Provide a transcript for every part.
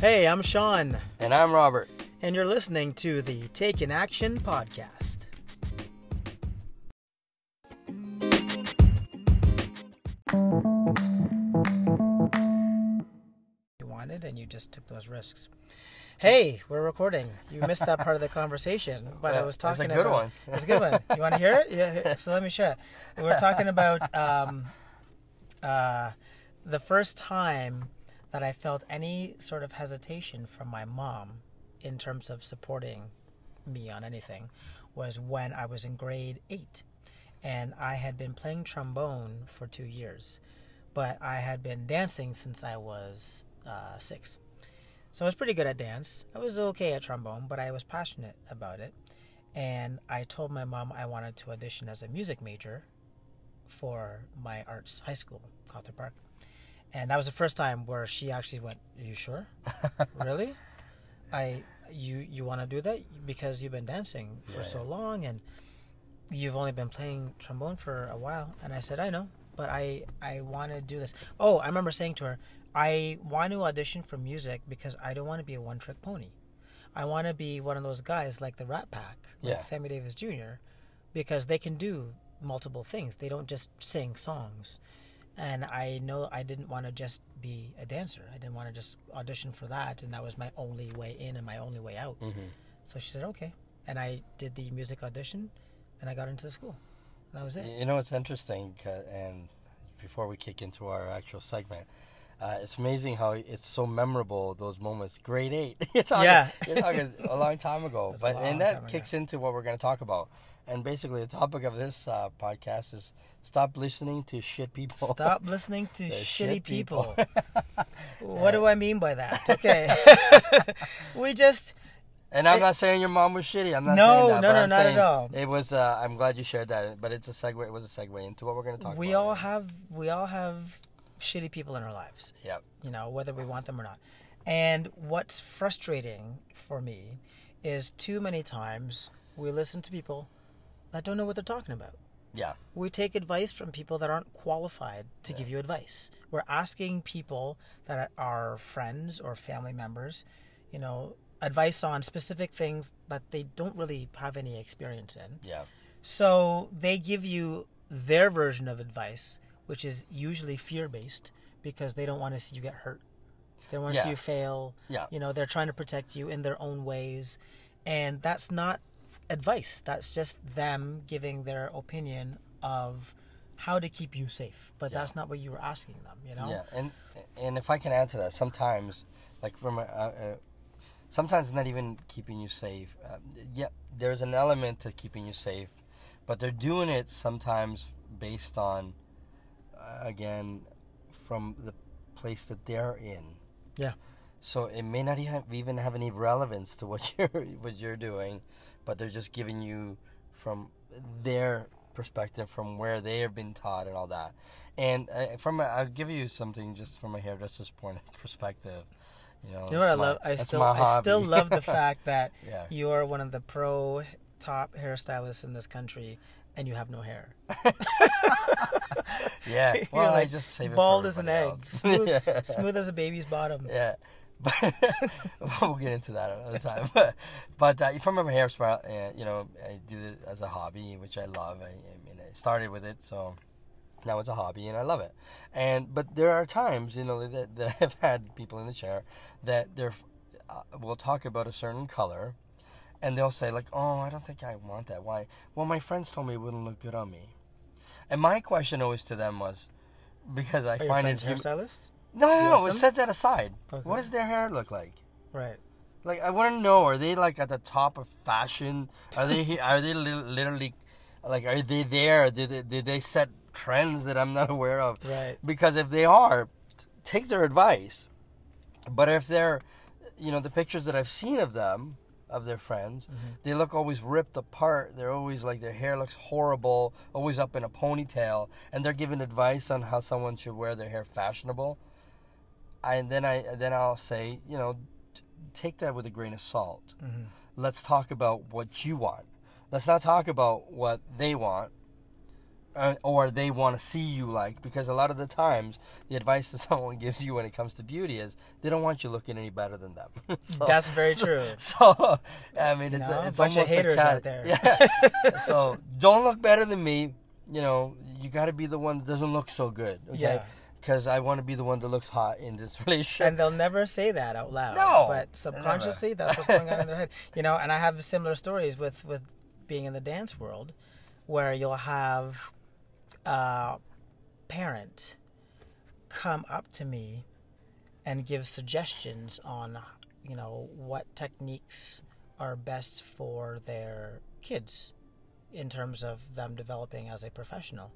Hey, I'm Sean, And I'm Robert. and you're listening to the Take Taken Action podcast. You wanted, and you just took those risks. Hey, we're recording. You missed that part of the conversation, but I was that's a talking good about. one. It's a good one. You want to hear it? Yeah. So let me share it. We were talking about um, uh, the first time that I felt any sort of hesitation from my mom in terms of supporting me on anything was when I was in grade eight. And I had been playing trombone for two years, but I had been dancing since I was uh, six. So I was pretty good at dance. I was okay at trombone, but I was passionate about it. And I told my mom I wanted to audition as a music major for my arts high school, Cawthra Park. And that was the first time where she actually went, "Are you sure? really? I you you want to do that because you've been dancing for Yeah. so long and you've only been playing trombone for a while." And I said, "I know, but I I want to do this." Oh, I remember saying to her, "I want to audition for music because I don't want to be a one-trick pony. I want to be one of those guys like the Rat Pack, like Yeah. Sammy Davis Jr., because they can do multiple things. They don't just sing songs." And I know I didn't want to just be a dancer. I didn't want to just audition for that, and that was my only way in and my only way out. Mm-hmm. So she said, "Okay," and I did the music audition, and I got into the school. And that was it. You know, it's interesting, and before we kick into our actual segment, uh, it's amazing how it's so memorable, those moments. Grade 8. you're talking, Yeah. you're talking a long time ago. But And that kicks into what we're going to talk about. And basically, the topic of this uh, podcast is stop listening to shit people. Stop listening to shitty shit people. people. what do I mean by that? Okay, we just And I'm It- not saying your mom was shitty. I'm not No, saying that. no, no, I'm not at all. It was. Uh, I'm glad you shared that. But it's a segue. It was a segue into what we're going to talk we about. all have we all have shitty people in our lives. Yep. you know, whether we want them or not. And what's frustrating for me is too many times we listen to people that don't know what they're talking about. Yeah. We take advice from people that aren't qualified to give you advice. We're asking people that are friends or family members, you know, advice on specific things that they don't really have any experience in. Yeah. So they give you their version of advice, which is usually fear based because they don't want to see you get hurt. They don't want to see you fail. Yeah. You know, they're trying to protect you in their own ways. And that's not advice. That's just them giving their opinion of how to keep you safe. But Yeah. that's not what you were asking them, you know? Yeah, and and if I can add to that, sometimes like from a, uh, uh, sometimes it's not even keeping you safe. Uh, yeah, there's an element to keeping you safe, but they're doing it sometimes based on uh, again from the place that they're in. Yeah. So it may not even even have any relevance to what you're what you're doing, but they're just giving you from their perspective, from where they have been taught, and all that. And uh, from a, I'll give you something just from a hairdresser's point of perspective. You know, You know what I love? I still, I still love the fact that Yeah. you are one of the pro top hairstylists in this country, and you have no hair. yeah. Well, I just save it bald as an egg, smooth, Yeah. smooth as a baby's bottom. Yeah. But we'll get into that another time. But, but uh, from a hairstyle, uh, you know, I do it as a hobby, which I love. I, I mean, I started with it, so now it's a hobby, and I love it. And but there are times, you know, that, that I've had people in the chair that they're uh, will talk about a certain color, and they'll say like, "Oh, I don't think I want that. Why? Well, my friends told me it wouldn't look good on me." And my question always to them was, because I Are find it hum- hairstylists? No, no, no. them? Set that aside. Okay. What does their hair look like? Right. Like, I want to know: Are they like at the top of fashion? Are they? Are they li- literally, like, are they there? Did they, did they set trends that I'm not aware of? Right. Because if they are, take their advice. But if they're, you know, the pictures that I've seen of them, of their friends, mm-hmm. they look always ripped apart. They're always like their hair looks horrible, always up in a ponytail, and they're giving advice on how someone should wear their hair fashionable. And then I then I'll say, you know, t- take that with a grain of salt. Mm-hmm. Let's talk about what you want. Let's not talk about what they want. uh, or they want to see you like because a lot of the times the advice that someone gives you when it comes to beauty is they don't want you looking any better than them. so, That's very so- true. So I mean, it's know, a, it's a bunch of haters cat- out there. Yeah. so don't look better than me. You know, you got to be the one that doesn't look so good. Okay. Yeah. Because I want to be the one that looks hot in this relationship. and they'll never say that out loud. No, but subconsciously, that's what's going on in their head. You know, and I have similar stories with with being in the dance world, where you'll have a parent come up to me and give suggestions on, you know, what techniques are best for their kids in terms of them developing as a professional.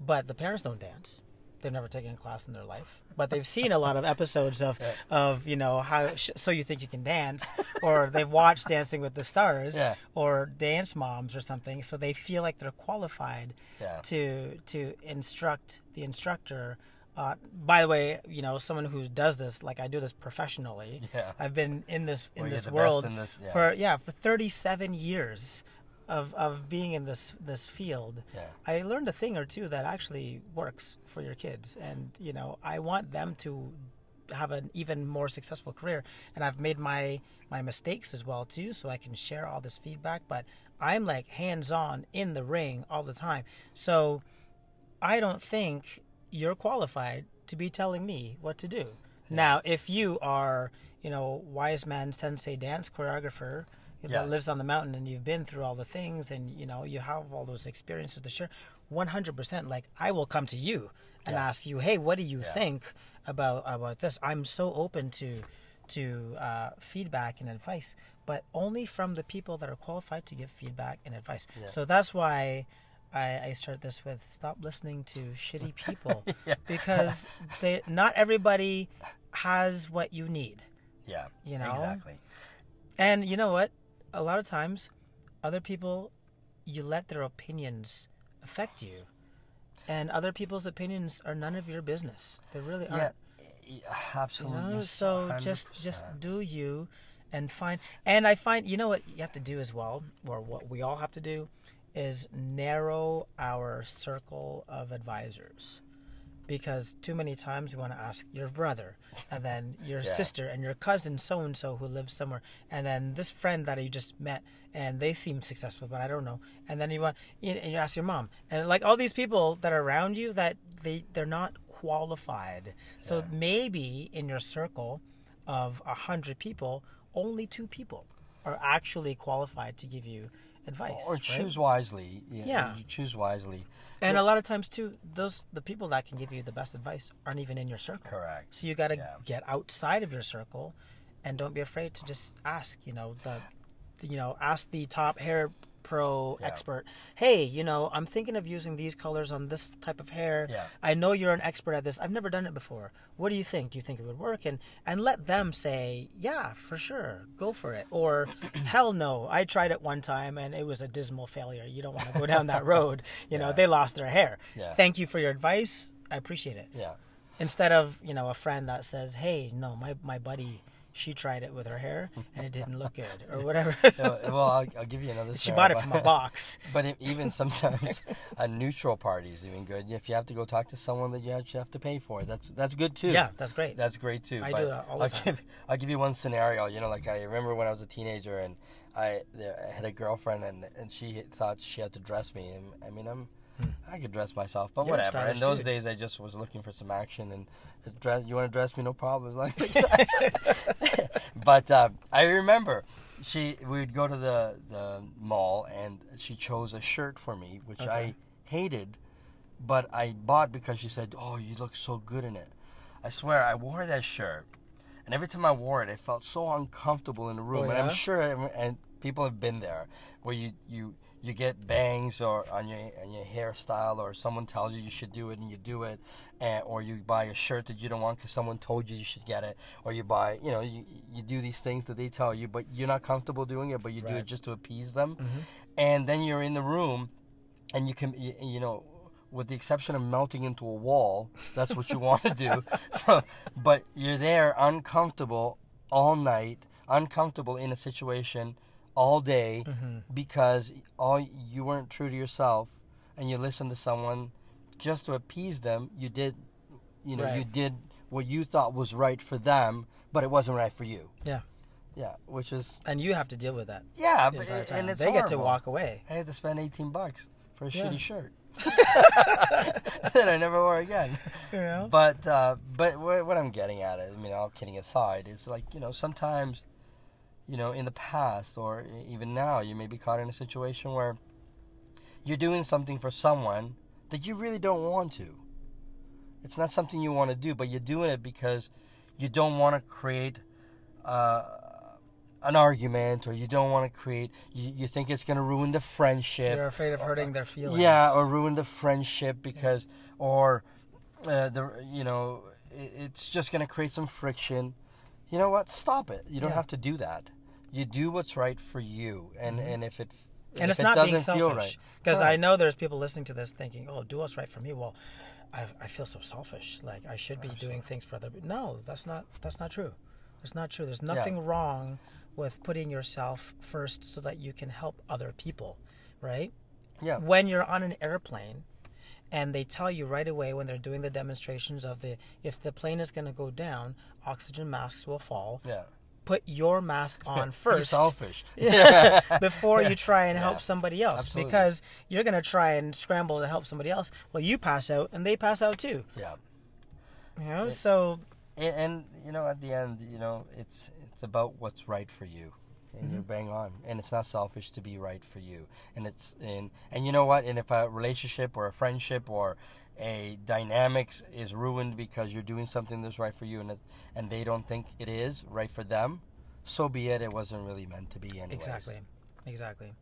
But the parents don't dance. They've never taken a class in their life, but they've seen a lot of episodes of, of you know how sh- so you think you can dance, or they've watched Dancing with the Stars, Yeah. or Dance Moms or something, so they feel like they're qualified Yeah. to to instruct the instructor. Uh, by the way, you know someone who does this, like I do this professionally. Yeah. I've been in this in this world in this- yeah. for yeah for 37 years of of being in this this field. Yeah. I learned a thing or two that actually works for your kids, and you know I want them to have an even more successful career. And I've made my my mistakes as well too, so I can share all this feedback. But I'm like hands on in the ring all the time, so I don't think you're qualified to be telling me what to do. Now, if you are, you know, wise man sensei dance choreographer that lives on the mountain and you've been through all the things and you know you have all those experiences to share, 100% like I will come to you and Yeah. ask you, "Hey, what do you Yeah. think about about this?" I'm so open to to uh, feedback and advice, but only from the people that are qualified to give feedback and advice. So that's why I, I start this with stop listening to shitty people because they not everybody has what you need. Yeah. You know? Exactly. And you know what? A lot of times, other people, you let their opinions affect you. And other people's opinions are none of your business. They really Yeah. aren't. yeah, You Absolutely. know? You're So just just do you and find and I find you know what you have to do as well, or what we all have to do is narrow our circle of advisors. Because too many times you want to ask your brother and then your Yeah. sister and your cousin so and so who lives somewhere and then this friend that you just met and they seem successful but I don't know. And then you want you- and you ask your mom. And like all these people that are around you that they they're not qualified. So maybe in your circle of a hundred people only two people are actually qualified to give you advice or right? choose wisely. Yeah. Yeah. You choose wisely. and a lot of times too those the people that can give you the best advice aren't even in your circle Correct. so you got to Yeah. get outside of your circle and don't be afraid to just ask you know the- you know ask the top hair pro Yeah. expert. Hey you know i'm thinking of using these colors on this type of hair. Yeah. i know you're an expert at this. I've never done it before. What do you think? Do you think it would work? And and let them say yeah for sure. Go for it. Or hell no. I tried it one time and it was a dismal failure. You don't want to go down that road. You know they lost their hair. Yeah. thank you for your advice. I appreciate it. Yeah. instead of you know a friend that says hey no my, my buddy she tried it with her hair and it didn't look good or whatever well, I'll, I'll give you another. she bought it from a box But it, even sometimes a neutral party is even good. If you have to go talk to someone that you actually have to pay for, that's that's good too. yeah that's great That's great too. I but do that all the I'll time. give I'll give you one scenario. You know, like I remember when I was a teenager and I, I had a girlfriend and and she thought she had to dress me. And I mean, I'm I could dress myself, but Hmm. You're whatever. In those dude. days, I just was looking for some action and dress. You want to dress me? No problem. Like, but uh, I remember she we would go to the the mall and she chose a shirt for me, which I hated, but I bought because she said, "Oh, you look so good in it." I swear, I wore that shirt, and every time I wore it, I felt so uncomfortable in the room. Oh, And I'm sure, and people have been there, where you you you get bangs or on your on your hairstyle, or someone tells you you should do it and you do it, and, or you buy a shirt that you don't want because someone told you you should get it, or you buy, you know, you you do these things that they tell you, but you're not comfortable doing it, but you do it just to appease them, mm-hmm. and then you're in the room, and you can you, you know. With the exception of melting into a wall, that's what you want to do. but you're there uncomfortable all night, uncomfortable in a situation all day Mm-hmm. because all you weren't true to yourself and you listened to someone just to appease them, you did, you know, you did what you thought was right for them, but it wasn't right for you. Yeah. Yeah, which is And you have to deal with that. yeah, but time. and it's they get to walk away. I had to spend eighteen bucks for a Yeah. shitty shirt that I never wore again. You know? But uh, but what, what I'm getting at, is, I mean, all kidding aside, is like you know sometimes, you know, in the past or even now, you may be caught in a situation where you're doing something for someone that you really don't want to. It's not something you want to do, but you're doing it because you don't want to create uh, an argument, or you don't want to create. You, you think it's going to ruin the friendship. You're afraid of hurting their feelings. Yeah, or ruin the friendship because, or uh, the you know, it, it's just going to create some friction. You know what? Stop it. You don't Yeah. have to do that. You do what's right for you, and and if it Mm-hmm. and if it's it not doesn't being feel selfish right, because I know there's people listening to this thinking, "Oh, do what's right for me." Well, I, I feel so selfish. Like I should be doing things for other. people. No, that's not that's not true. That's not true. There's nothing wrong with putting yourself first so that you can help other people, right? yeah, When you're on an airplane and they tell you right away when they're doing the demonstrations of the if the plane is going to go down, oxygen masks will fall. yeah. Put your mask on Be first. selfish. yeah, before you try and help somebody else Absolutely. because you're going to try and scramble to help somebody else. Well you pass out and they pass out too. Yeah. you know so and, and you know at the end you know it's it's about what's right for you and you're mm-hmm. bang on. And it's not selfish to be right for you. And it's in and you know what? And if a relationship or a friendship or a dynamics is ruined because you're doing something that's right for you and it, and they don't think it is right for them so be it. It wasn't really meant to be anyways. Exactly. Exactly.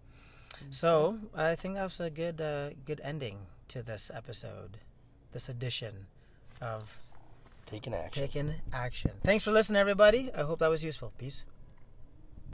So i think that was a good uh, good ending to this episode this edition of taking action. Taking action. Thanks for listening everybody. I hope that was useful. Peace